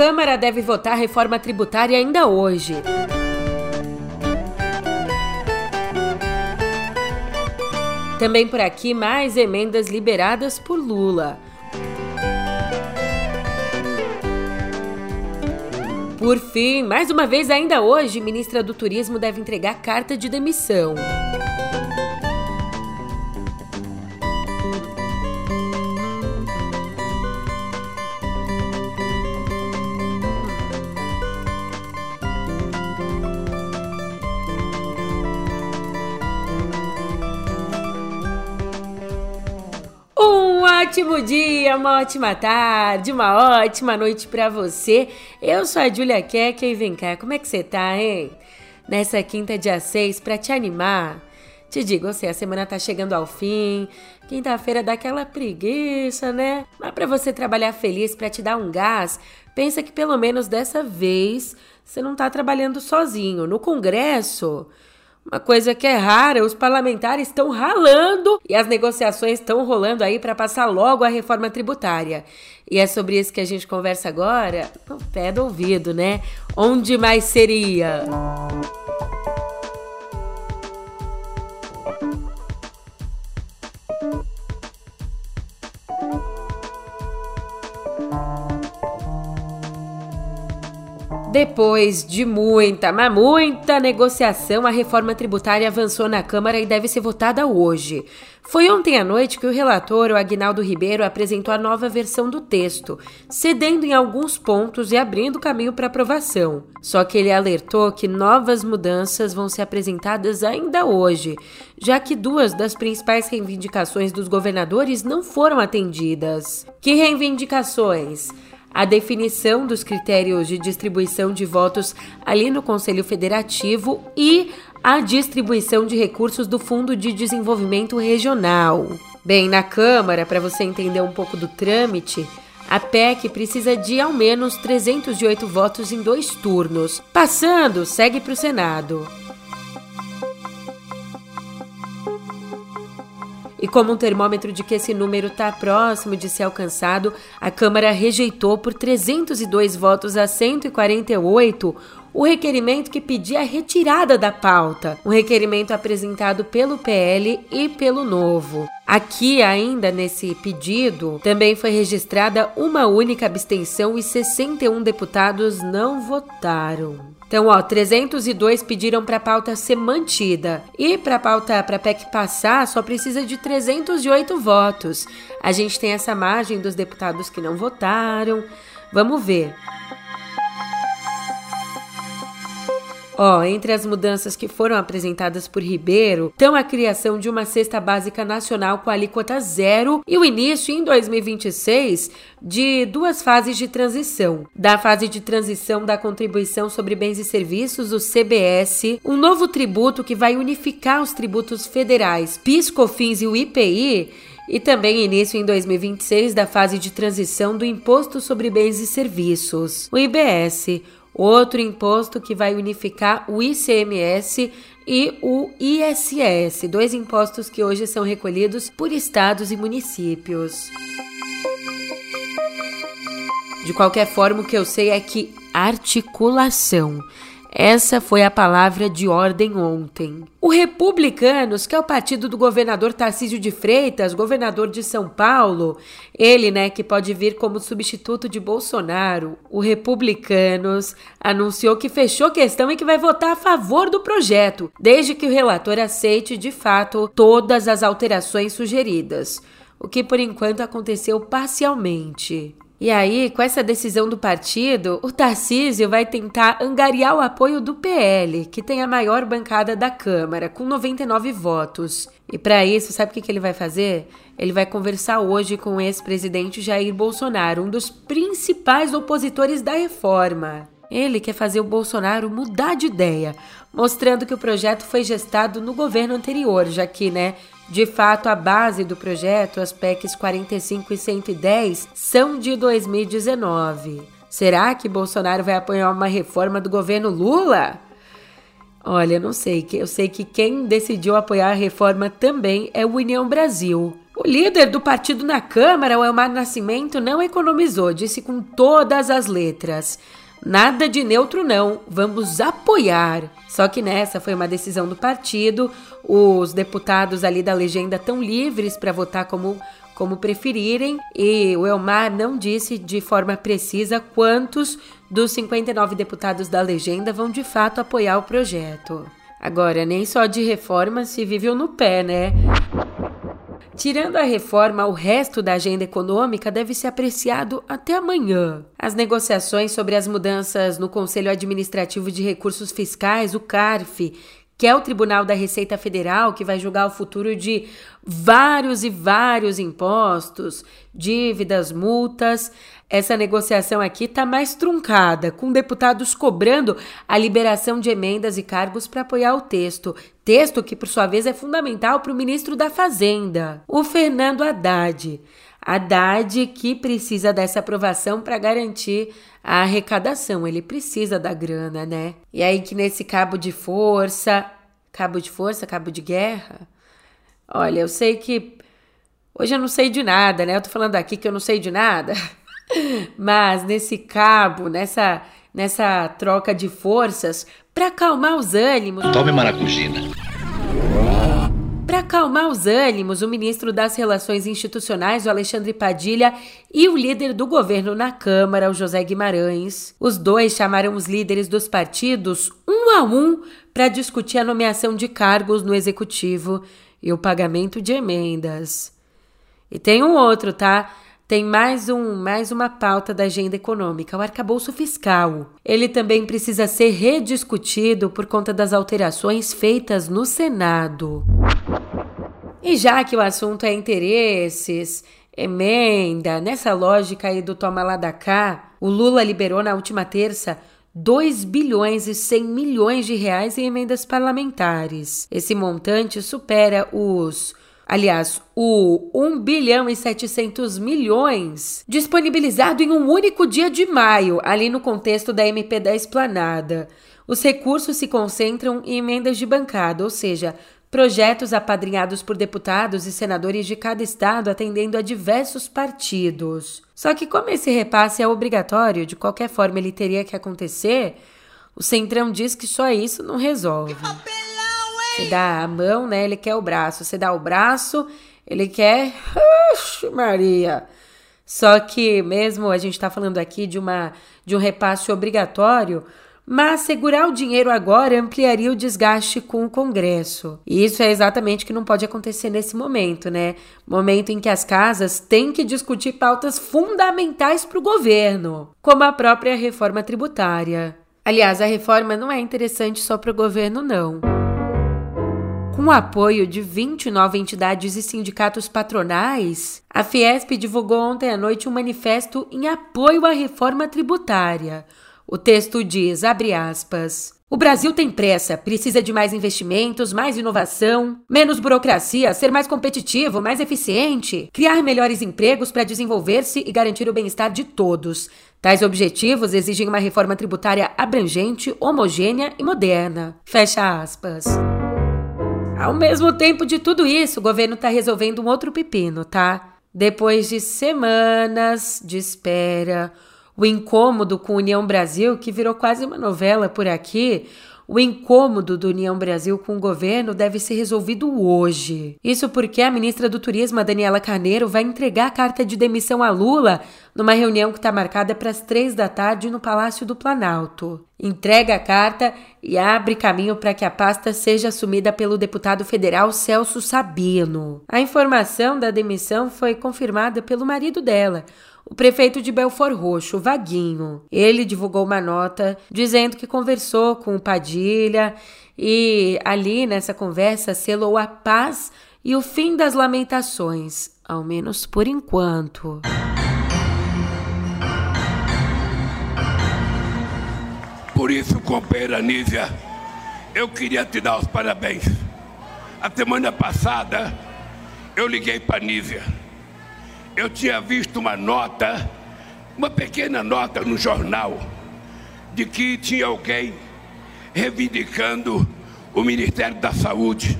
Câmara deve votar reforma tributária ainda hoje. Também por aqui, mais emendas liberadas por Lula. Por fim, mais uma vez ainda hoje, ministra do Turismo deve entregar carta de demissão. Ótimo dia, uma ótima tarde, uma ótima noite para você. Eu sou a Julia Keck e vem cá, como é que você tá, hein? Nessa quinta, dia 6, para te animar, te digo, sei, a semana tá chegando ao fim, quinta-feira dá aquela preguiça, né? Mas para você trabalhar feliz, para te dar um gás, pensa que pelo menos dessa vez você não tá trabalhando sozinho. No congresso, uma coisa que é rara, os parlamentares estão ralando e as negociações estão rolando aí para passar logo a reforma tributária. E é sobre isso que a gente conversa agora, no pé do ouvido, né? Onde mais seria? Depois de muita, mas muita negociação, a reforma tributária avançou na Câmara e deve ser votada hoje. Foi ontem à noite que o relator, o Agnaldo Ribeiro, apresentou a nova versão do texto, cedendo em alguns pontos e abrindo caminho para aprovação. Só que ele alertou que novas mudanças vão ser apresentadas ainda hoje, já que duas das principais reivindicações dos governadores não foram atendidas. Que reivindicações? A definição dos critérios de distribuição de votos ali no Conselho Federativo e a distribuição de recursos do Fundo de Desenvolvimento Regional. Bem, na Câmara, para você entender um pouco do trâmite, a PEC precisa de ao menos 308 votos em dois turnos. Passando, segue para o Senado. E como um termômetro de que esse número está próximo de ser alcançado, a Câmara rejeitou por 302 votos a 148 o requerimento que pedia a retirada da pauta, um requerimento apresentado pelo PL e pelo Novo. Aqui, ainda nesse pedido, também foi registrada uma única abstenção e 61 deputados não votaram. Então, ó, 302 pediram para a pauta ser mantida. E para a pauta, para a PEC passar, só precisa de 308 votos. A gente tem essa margem dos deputados que não votaram. Vamos ver. Ó, entre as mudanças que foram apresentadas por Ribeiro estão a criação de uma cesta básica nacional com alíquota zero e o início em 2026 de duas fases de transição. Da fase de transição da contribuição sobre bens e serviços, o CBS, um novo tributo que vai unificar os tributos federais, PIS, COFINS e o IPI e também início em 2026 da fase de transição do Imposto sobre Bens e Serviços, o IBS, outro imposto que vai unificar o ICMS e o ISS, dois impostos que hoje são recolhidos por estados e municípios. De qualquer forma, o que eu sei é que articulação essa foi a palavra de ordem ontem. O Republicanos, que é o partido do governador Tarcísio de Freitas, governador de São Paulo, ele, né, que pode vir como substituto de Bolsonaro, o Republicanos anunciou que fechou questão e que vai votar a favor do projeto, desde que o relator aceite de fato todas as alterações sugeridas, o que por enquanto aconteceu parcialmente. E aí, com essa decisão do partido, o Tarcísio vai tentar angariar o apoio do PL, que tem a maior bancada da Câmara, com 99 votos. E para isso, sabe o que, ele vai fazer? Ele vai conversar hoje com o ex-presidente Jair Bolsonaro, um dos principais opositores da reforma. Ele quer fazer o Bolsonaro mudar de ideia, mostrando que o projeto foi gestado no governo anterior, já que, né, de fato, a base do projeto, as PECs 45 e 110, são de 2019. Será que Bolsonaro vai apoiar uma reforma do governo Lula? Olha, não sei. Eu sei que quem decidiu apoiar a reforma também é o União Brasil. O líder do partido na Câmara, o Elmar Nascimento, não economizou, disse com todas as letras. Nada de neutro, não. Vamos apoiar. Só que nessa foi uma decisão do partido. Os deputados ali da legenda estão livres para votar como, como preferirem. E o Elmar não disse de forma precisa quantos dos 59 deputados da legenda vão de fato apoiar o projeto. Agora, nem só de reforma se vive no pé, né? Tirando a reforma, o resto da agenda econômica deve ser apreciado até amanhã. As negociações sobre as mudanças no Conselho Administrativo de Recursos Fiscais, o CARF, que é o Tribunal da Receita Federal que vai julgar o futuro de vários e vários impostos, dívidas, multas. Essa negociação aqui está mais truncada, com deputados cobrando a liberação de emendas e cargos para apoiar o texto. Texto que, por sua vez, é fundamental para o ministro da Fazenda, o Fernando Haddad. Haddad que precisa dessa aprovação para garantir a arrecadação. Ele precisa da grana, né? E aí que nesse cabo de força, cabo de força, cabo de guerra. Olha, eu sei que hoje eu não sei de nada, né? Eu tô falando aqui que eu não sei de nada. Mas nesse cabo, nessa nessa troca de forças, para acalmar os ânimos. Tome maracujina. Para acalmar os ânimos, o ministro das Relações Institucionais, o Alexandre Padilha, e o líder do governo na Câmara, o José Guimarães. Os dois chamaram os líderes dos partidos um a um para discutir a nomeação de cargos no executivo e o pagamento de emendas. E tem um outro, tá? Tem mais um, mais uma pauta da agenda econômica, o arcabouço fiscal. Ele também precisa ser rediscutido por conta das alterações feitas no Senado. E já que o assunto é interesses, emenda, nessa lógica aí do toma lá da cá, o Lula liberou na última terça 2 bilhões e 100 milhões de reais em emendas parlamentares. Esse montante supera os aliás, o 1 bilhão e 700 milhões disponibilizado em um único dia de maio, ali no contexto da MP da Esplanada. Os recursos se concentram em emendas de bancada, ou seja, projetos apadrinhados por deputados e senadores de cada estado atendendo a diversos partidos. Só que, como esse repasse é obrigatório, de qualquer forma ele teria que acontecer, o Centrão diz que só isso não resolve. Você dá a mão, né? Ele quer o braço. Você dá o braço, ele quer. Oxe, Maria! Só que, mesmo a gente está falando aqui de, uma, de um repasse obrigatório, mas segurar o dinheiro agora ampliaria o desgaste com o Congresso. E isso é exatamente o que não pode acontecer nesse momento, né? Momento em que as casas têm que discutir pautas fundamentais para o governo, como a própria reforma tributária. Aliás, a reforma não é interessante só para o governo, não. Com o apoio de 29 entidades e sindicatos patronais, a Fiesp divulgou ontem à noite um manifesto em apoio à reforma tributária o texto diz, abre aspas, o Brasil tem pressa, precisa de mais investimentos, mais inovação, menos burocracia, ser mais competitivo, mais eficiente, criar melhores empregos para desenvolver-se e garantir o bem-estar de todos. Tais objetivos exigem uma reforma tributária abrangente, homogênea e moderna. Fecha aspas. Ao mesmo tempo de tudo isso, o governo está resolvendo um outro pepino, tá? Depois de semanas de espera, o incômodo com União Brasil, que virou quase uma novela por aqui, o incômodo do União Brasil com o governo deve ser resolvido hoje. Isso porque a ministra do Turismo, Daniela Carneiro, vai entregar a carta de demissão a Lula numa reunião que está marcada para as três da tarde no Palácio do Planalto. Entrega a carta e abre caminho para que a pasta seja assumida pelo deputado federal Celso Sabino. A informação da demissão foi confirmada pelo marido dela, o prefeito de Belfor Roxo, Vaguinho. Ele divulgou uma nota dizendo que conversou com o Padilha e ali nessa conversa selou a paz e o fim das lamentações, ao menos por enquanto. Por isso, companheira Nízia, eu queria te dar os parabéns. A semana passada eu liguei para Nízia eu tinha visto uma nota, uma pequena nota no jornal, de que tinha alguém reivindicando o Ministério da Saúde.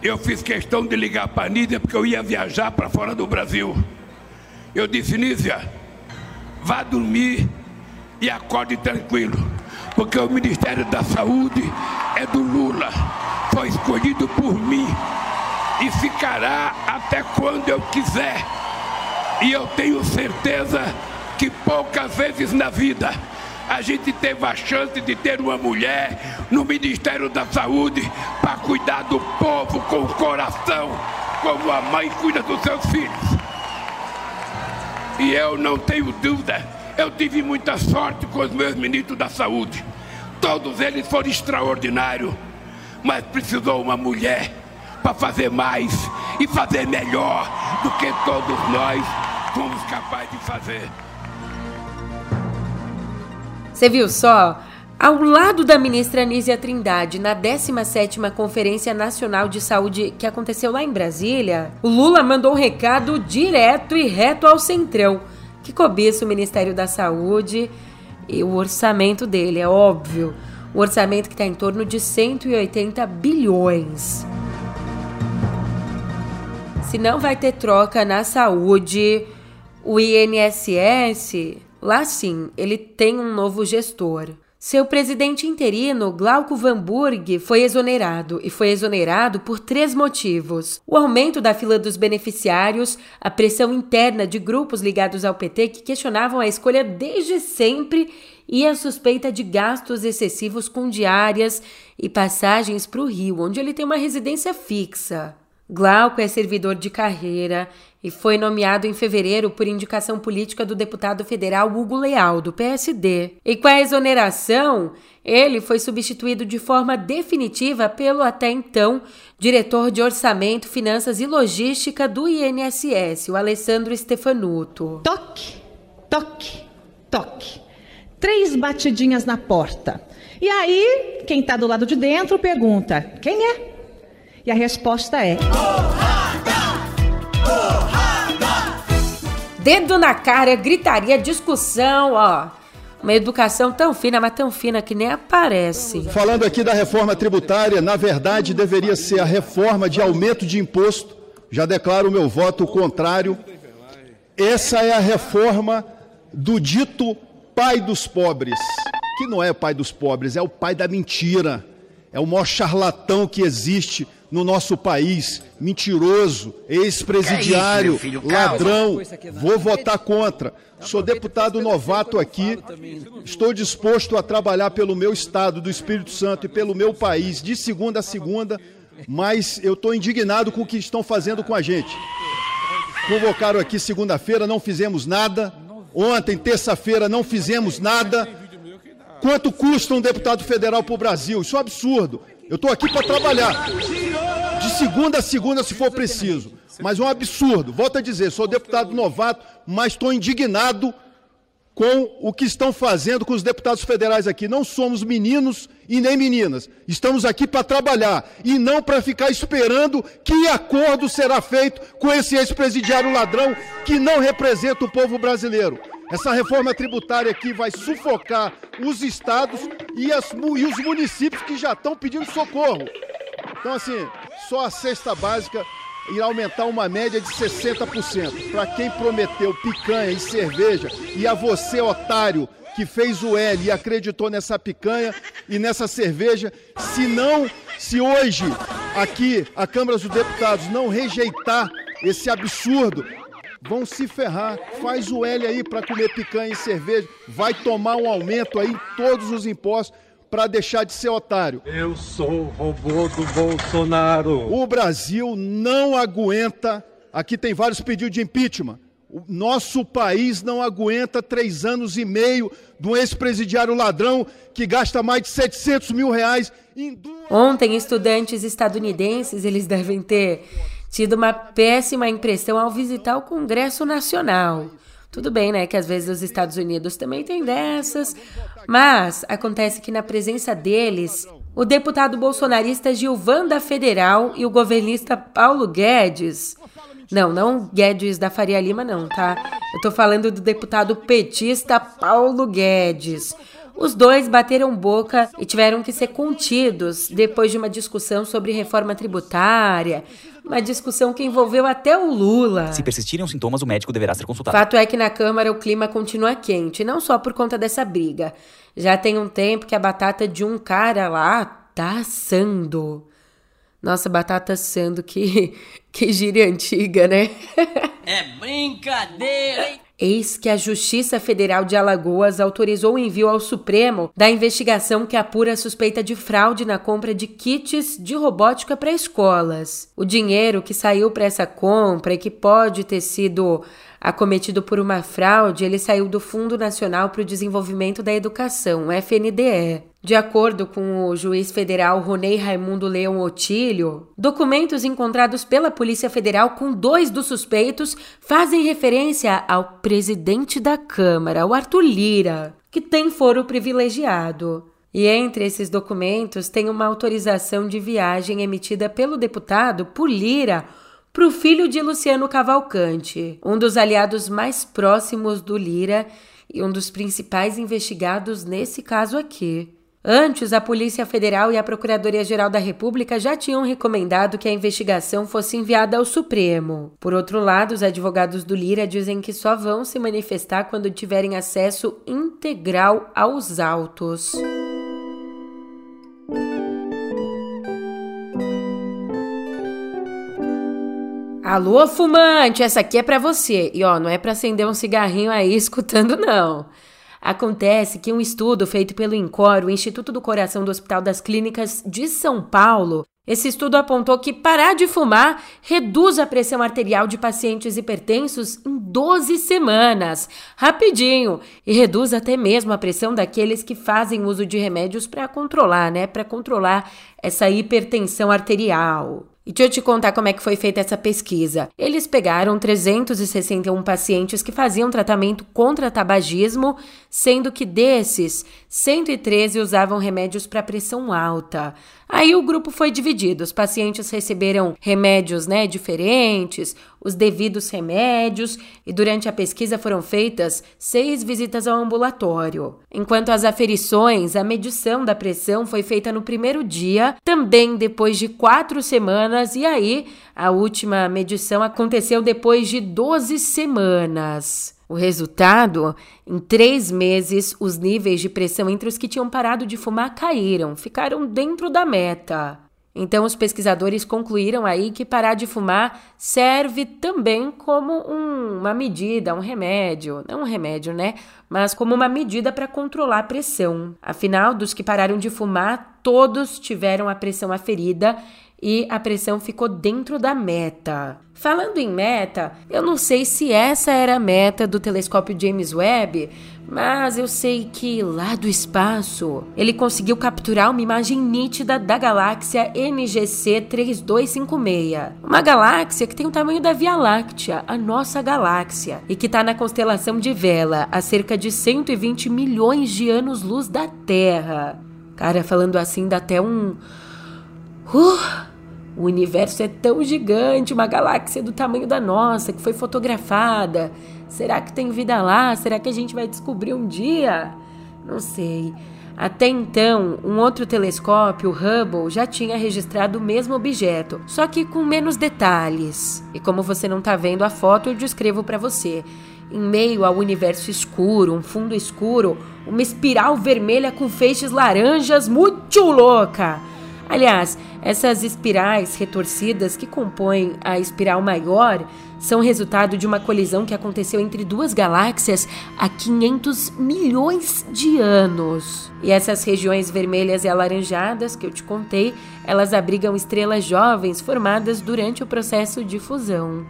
eu fiz questão de ligar para a Nízia porque eu ia viajar para fora do Brasil. Eu disse, Nízia, vá dormir e acorde tranquilo, porque o Ministério da Saúde é do Lula, foi escolhido por mim e ficará até quando eu quiser. E eu tenho certeza que poucas vezes na vida a gente teve a chance de ter uma mulher no Ministério da Saúde para cuidar do povo com o coração, como a mãe cuida dos seus filhos. E eu não tenho dúvida, eu tive muita sorte com os meus ministros da Saúde. Todos eles foram extraordinários, mas precisou uma mulher para fazer mais e fazer melhor do que todos nós fomos capazes de fazer. Você viu só? Ao lado da ministra Anísia Trindade, na 17ª Conferência Nacional de Saúde que aconteceu lá em Brasília, o Lula mandou um recado direto e reto ao Centrão, que cobiça o Ministério da Saúde e o orçamento dele, é óbvio. O orçamento que está em torno de 180 bilhões. Se não vai ter troca na saúde, o INSS, lá sim, ele tem um novo gestor. Seu presidente interino, Glauco Van Burg, foi exonerado e foi exonerado por três motivos: o aumento da fila dos beneficiários, a pressão interna de grupos ligados ao PT que questionavam a escolha desde sempre e a suspeita de gastos excessivos com diárias e passagens para o Rio, onde ele tem uma residência fixa. Glauco é servidor de carreira e foi nomeado em fevereiro por indicação política do deputado federal Hugo Leal, do PSD. E com a exoneração, ele foi substituído de forma definitiva pelo até então diretor de Orçamento, Finanças e Logística do INSS, o Alessandro Stefanuto. Toque, toque, toque. Três batidinhas na porta. E aí, quem está do lado de dentro pergunta: quem é? E a resposta é: Porrada! Porrada! Dedo na cara, gritaria, discussão, ó. Uma educação tão fina, mas tão fina que nem aparece. Falando aqui da reforma tributária, na verdade deveria ser a reforma de aumento de imposto. Já declaro o meu voto contrário. Essa é a reforma do dito pai dos pobres, que não é o pai dos pobres, é o pai da mentira. É o maior charlatão que existe no nosso país, mentiroso, ex-presidiário, é ladrão. Vou votar contra. Sou deputado novato aqui. Estou disposto a trabalhar pelo meu estado do Espírito Santo e pelo meu país de segunda a segunda, mas eu estou indignado com o que estão fazendo com a gente. Convocaram aqui segunda-feira, não fizemos nada. Ontem, terça-feira, não fizemos nada. Quanto custa um deputado federal para o Brasil? Isso é um absurdo. Eu estou aqui para trabalhar. De segunda a segunda, se for preciso. Mas é um absurdo. Volto a dizer, sou deputado novato, mas estou indignado com o que estão fazendo com os deputados federais aqui. Não somos meninos e nem meninas. Estamos aqui para trabalhar e não para ficar esperando que acordo será feito com esse ex-presidiário ladrão que não representa o povo brasileiro. Essa reforma tributária aqui vai sufocar os estados e, as, e os municípios que já estão pedindo socorro. Então, assim, só a cesta básica irá aumentar uma média de 60%. Para quem prometeu picanha e cerveja, e a você, otário, que fez o L e acreditou nessa picanha e nessa cerveja, se não, se hoje aqui a Câmara dos Deputados não rejeitar esse absurdo, vão se ferrar. Faz o L aí para comer picanha e cerveja, vai tomar um aumento aí em todos os impostos para deixar de ser otário. Eu sou o robô do Bolsonaro. O Brasil não aguenta. Aqui tem vários pedidos de impeachment. O nosso país não aguenta três anos e meio de um ex-presidiário ladrão que gasta mais de 700 mil reais em duas... Ontem, estudantes estadunidenses, eles devem ter tido uma péssima impressão ao visitar o Congresso Nacional. Tudo bem, né, que às vezes os Estados Unidos também tem dessas, mas acontece que na presença deles, o deputado bolsonarista Gilvan da Federal e o governista Paulo Guedes, não, não Guedes da Faria Lima não, tá? Eu tô falando do deputado petista Paulo Guedes. Os dois bateram boca e tiveram que ser contidos depois de uma discussão sobre reforma tributária, uma discussão que envolveu até o Lula. Se persistirem os sintomas, o médico deverá ser consultado. Fato é que na Câmara o clima continua quente, não só por conta dessa briga. Já tem um tempo que a batata de um cara lá tá assando. Nossa, batata assando, que, que gíria antiga, né? é brincadeira, hein? Eis que a Justiça Federal de Alagoas autorizou o envio ao Supremo da investigação que apura a suspeita de fraude na compra de kits de robótica para escolas. O dinheiro que saiu para essa compra e que pode ter sido acometido por uma fraude, ele saiu do Fundo Nacional para o Desenvolvimento da Educação, FNDE. De acordo com o juiz federal Ronei Raimundo Leão Otílio, documentos encontrados pela Polícia Federal com dois dos suspeitos fazem referência ao presidente da Câmara, o Arthur Lira, que tem foro privilegiado. E entre esses documentos tem uma autorização de viagem emitida pelo deputado por Lira para o filho de Luciano Cavalcante, um dos aliados mais próximos do Lira e um dos principais investigados nesse caso aqui. Antes, a Polícia Federal e a Procuradoria-Geral da República já tinham recomendado que a investigação fosse enviada ao Supremo. Por outro lado, os advogados do Lira dizem que só vão se manifestar quando tiverem acesso integral aos autos. Alô, fumante, essa aqui é para você. E ó, não é para acender um cigarrinho aí escutando, não. Acontece que um estudo feito pelo INCOR, o Instituto do Coração do Hospital das Clínicas de São Paulo, esse estudo apontou que parar de fumar reduz a pressão arterial de pacientes hipertensos em 12 semanas, rapidinho, e reduz até mesmo a pressão daqueles que fazem uso de remédios para controlar, né, para controlar essa hipertensão arterial. E deixa eu te contar como é que foi feita essa pesquisa. Eles pegaram 361 pacientes que faziam tratamento contra tabagismo, sendo que desses, 113 usavam remédios para pressão alta. Aí o grupo foi dividido. Os pacientes receberam remédios, né, diferentes, os devidos remédios, e durante a pesquisa foram feitas seis visitas ao ambulatório. Enquanto as aferições, a medição da pressão foi feita no primeiro dia, também depois de quatro semanas, e aí a última medição aconteceu depois de 12 semanas. O resultado? Em três meses, os níveis de pressão entre os que tinham parado de fumar caíram, ficaram dentro da meta. Então, os pesquisadores concluíram aí que parar de fumar serve também como um, uma medida, um remédio. Não um remédio, né? Mas como uma medida para controlar a pressão. Afinal, dos que pararam de fumar, todos tiveram a pressão aferida e a pressão ficou dentro da meta. Falando em meta, eu não sei se essa era a meta do telescópio James Webb, mas eu sei que lá do espaço ele conseguiu capturar uma imagem nítida da galáxia NGC 3256. Uma galáxia que tem o tamanho da Via Láctea, a nossa galáxia, e que está na constelação de Vela, a cerca de 120 milhões de anos-luz da Terra. Cara, falando assim dá até um. Uh! O universo é tão gigante, uma galáxia do tamanho da nossa, que foi fotografada. Será que tem vida lá? Será que a gente vai descobrir um dia? Não sei. Até então, um outro telescópio, o Hubble, já tinha registrado o mesmo objeto, só que com menos detalhes. E como você não está vendo a foto, eu descrevo para você. Em meio ao universo escuro, um fundo escuro, uma espiral vermelha com feixes laranjas muito louca. Aliás, essas espirais retorcidas que compõem a espiral maior são resultado de uma colisão que aconteceu entre duas galáxias há 500 milhões de anos. E essas regiões vermelhas e alaranjadas que eu te contei, elas abrigam estrelas jovens formadas durante o processo de fusão.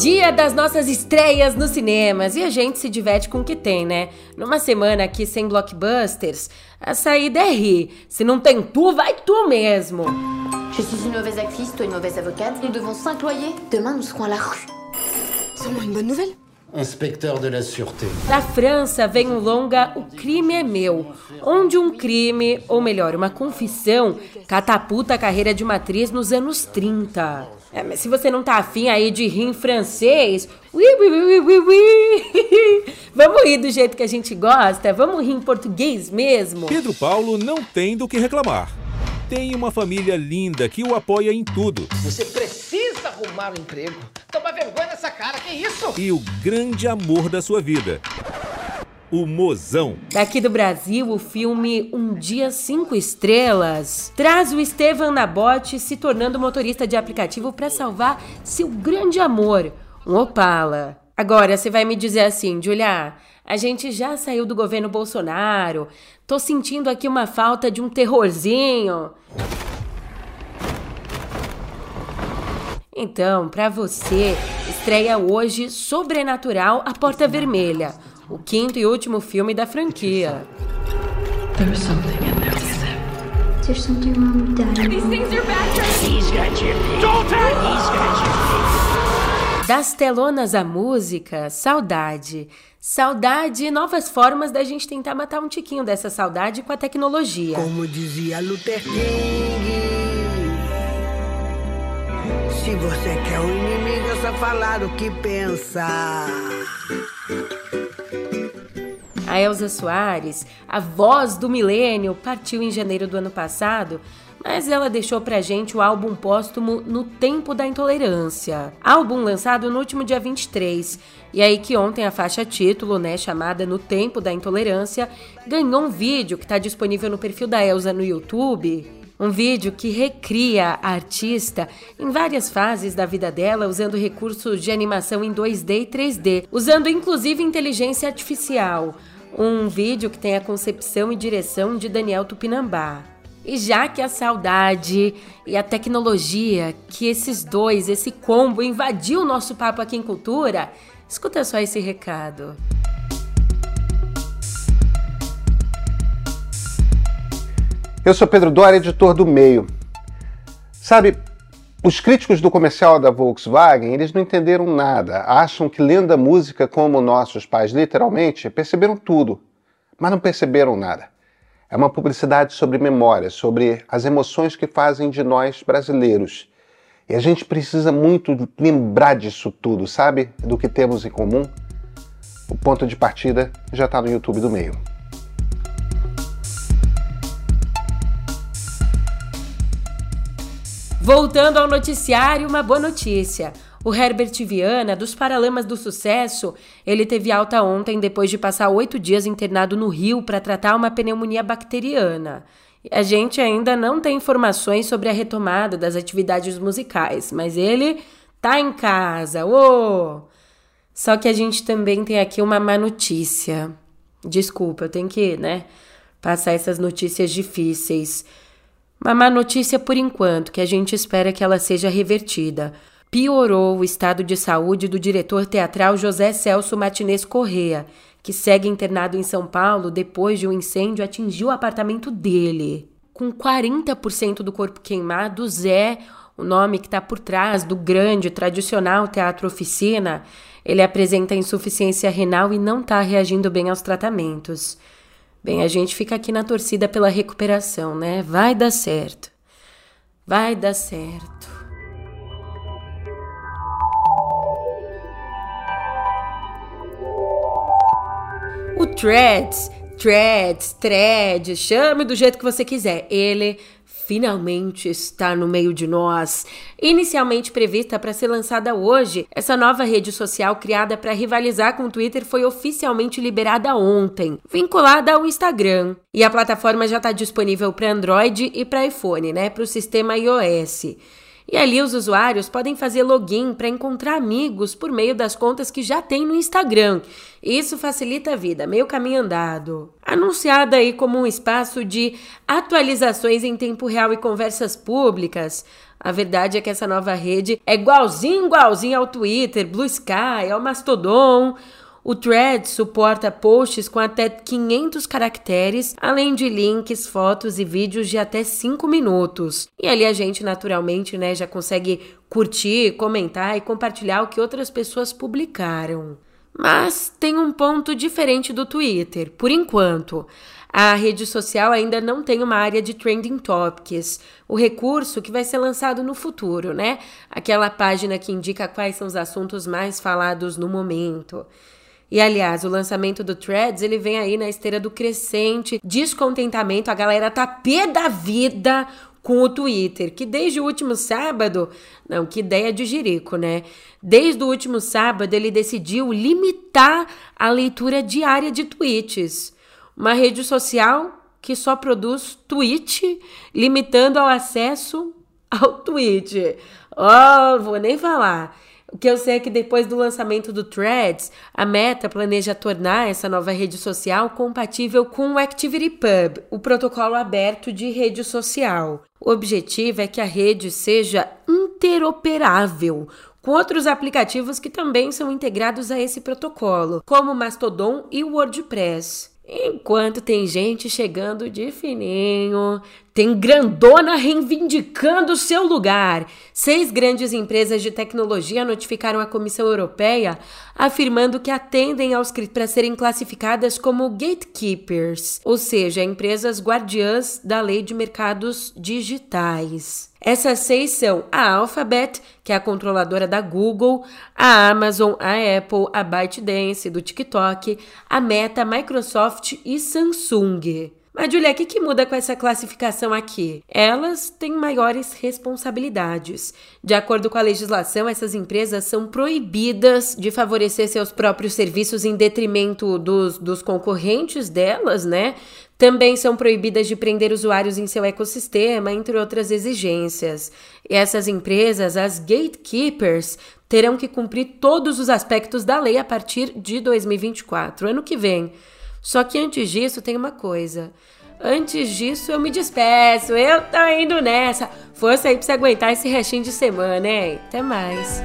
Dia das nossas estreias nos cinemas. E a gente se diverte com o que tem, né? Numa semana aqui sem blockbusters, a saída é rir. Se não tem tu, vai tu mesmo. Je suis une mauvaise actrice, toi une mauvaise avocate. Nous devons s'imployer. Demain, nous serons à la rue. Seulement une bonne nouvelle Inspecteur de la Sûreté. Da França vem o longa O Crime é Meu, onde um crime, ou melhor, uma confissão, catapulta a carreira de uma atriz nos anos 30. É, mas se você não tá afim aí de rir em francês, ui, ui, ui, ui, ui. vamos rir do jeito que a gente gosta, vamos rir em português mesmo. Pedro Paulo não tem do que reclamar. Tem uma família linda que o apoia em tudo. Você precisa arrumar um emprego. Toma vergonha nessa cara, que isso? E o grande amor da sua vida. O Mozão. Daqui do Brasil, o filme Um Dia Cinco Estrelas traz o Estevan Nabote se tornando motorista de aplicativo para salvar seu grande amor, um Opala. Agora, você vai me dizer assim, Julia, a gente já saiu do governo Bolsonaro, tô sentindo aqui uma falta de um terrorzinho. Então, para você, estreia hoje Sobrenatural A Porta Vermelha, o quinto e último filme da franquia. There's something in there. There's something wrong with Daddy. These things are bad. He's got your Don't He's got your Das telonas à música, saudade. Saudade e novas formas da gente tentar matar um tiquinho dessa saudade com a tecnologia. Como dizia Luther King. Se você quer um inimigo, é só falar o que pensa. A Elza Soares, a voz do milênio, partiu em janeiro do ano passado, mas ela deixou pra gente o álbum póstumo No Tempo da Intolerância. Álbum lançado no último dia 23. E aí que ontem a faixa título, né, chamada No Tempo da Intolerância, ganhou um vídeo que está disponível no perfil da Elza no YouTube um vídeo que recria a artista em várias fases da vida dela, usando recursos de animação em 2D e 3D, usando inclusive inteligência artificial. Um vídeo que tem a concepção e direção de Daniel Tupinambá. E já que a saudade e a tecnologia, que esses dois, esse combo invadiu o nosso papo aqui em Cultura, escuta só esse recado. Eu sou Pedro Dória, editor do Meio. Sabe, os críticos do comercial da Volkswagen, eles não entenderam nada. Acham que lendo a música como nossos pais, literalmente, perceberam tudo, mas não perceberam nada. É uma publicidade sobre memória, sobre as emoções que fazem de nós brasileiros. E a gente precisa muito lembrar disso tudo, sabe? Do que temos em comum. O ponto de partida já está no YouTube do Meio. Voltando ao noticiário, uma boa notícia. O Herbert Viana, dos Paralamas do Sucesso, ele teve alta ontem depois de passar oito dias internado no Rio para tratar uma pneumonia bacteriana. A gente ainda não tem informações sobre a retomada das atividades musicais, mas ele tá em casa. Oh! Só que a gente também tem aqui uma má notícia. Desculpa, eu tenho que, né, passar essas notícias difíceis. Uma má notícia por enquanto, que a gente espera que ela seja revertida. Piorou o estado de saúde do diretor teatral José Celso Martinez Correa, que segue internado em São Paulo depois de um incêndio atingir o apartamento dele. Com 40% do corpo queimado, Zé, o nome que está por trás do grande tradicional teatro oficina, ele apresenta insuficiência renal e não está reagindo bem aos tratamentos. Bem, a gente fica aqui na torcida pela recuperação, né? Vai dar certo. Vai dar certo. O Threads, Threads, Thread, chame do jeito que você quiser. Ele finalmente está no meio de nós. Inicialmente prevista para ser lançada hoje, essa nova rede social criada para rivalizar com o Twitter foi oficialmente liberada ontem, vinculada ao Instagram. E a plataforma já está disponível para Android e para iPhone, né, para o sistema iOS. E ali os usuários podem fazer login para encontrar amigos por meio das contas que já tem no Instagram. Isso facilita a vida, meio caminho andado. Anunciada aí como um espaço de atualizações em tempo real e conversas públicas, a verdade é que essa nova rede é igualzinho, igualzinho ao Twitter, Blue Sky, ao Mastodon. O Thread suporta posts com até 500 caracteres, além de links, fotos e vídeos de até 5 minutos. E ali a gente naturalmente, né, já consegue curtir, comentar e compartilhar o que outras pessoas publicaram. Mas tem um ponto diferente do Twitter, por enquanto. A rede social ainda não tem uma área de trending topics, o recurso que vai ser lançado no futuro, né? Aquela página que indica quais são os assuntos mais falados no momento. E aliás, o lançamento do Threads, ele vem aí na esteira do crescente descontentamento, a galera tá pé da vida com o Twitter, que desde o último sábado, não, que ideia de jirico, né? Desde o último sábado ele decidiu limitar a leitura diária de tweets uma rede social que só produz tweet, limitando ao acesso ao tweet. Oh, vou nem falar. O que eu sei é que depois do lançamento do Threads, a Meta planeja tornar essa nova rede social compatível com o ActivityPub, o protocolo aberto de rede social. O objetivo é que a rede seja interoperável com outros aplicativos que também são integrados a esse protocolo, como Mastodon e o WordPress. Enquanto tem gente chegando de fininho, tem grandona reivindicando seu lugar. Seis grandes empresas de tecnologia notificaram a Comissão Europeia afirmando que atendem aos para serem classificadas como gatekeepers, ou seja, empresas guardiãs da lei de mercados digitais. Essas seis são a Alphabet, que é a controladora da Google, a Amazon, a Apple, a ByteDance do TikTok, a Meta, Microsoft e Samsung. Mas, Julia, o que, que muda com essa classificação aqui? Elas têm maiores responsabilidades. De acordo com a legislação, essas empresas são proibidas de favorecer seus próprios serviços em detrimento dos, dos concorrentes delas, né? Também são proibidas de prender usuários em seu ecossistema, entre outras exigências. E essas empresas, as gatekeepers, terão que cumprir todos os aspectos da lei a partir de 2024, ano que vem. Só que antes disso tem uma coisa. Antes disso eu me despeço, eu tô indo nessa. Força aí pra você aguentar esse restinho de semana, hein? Até mais.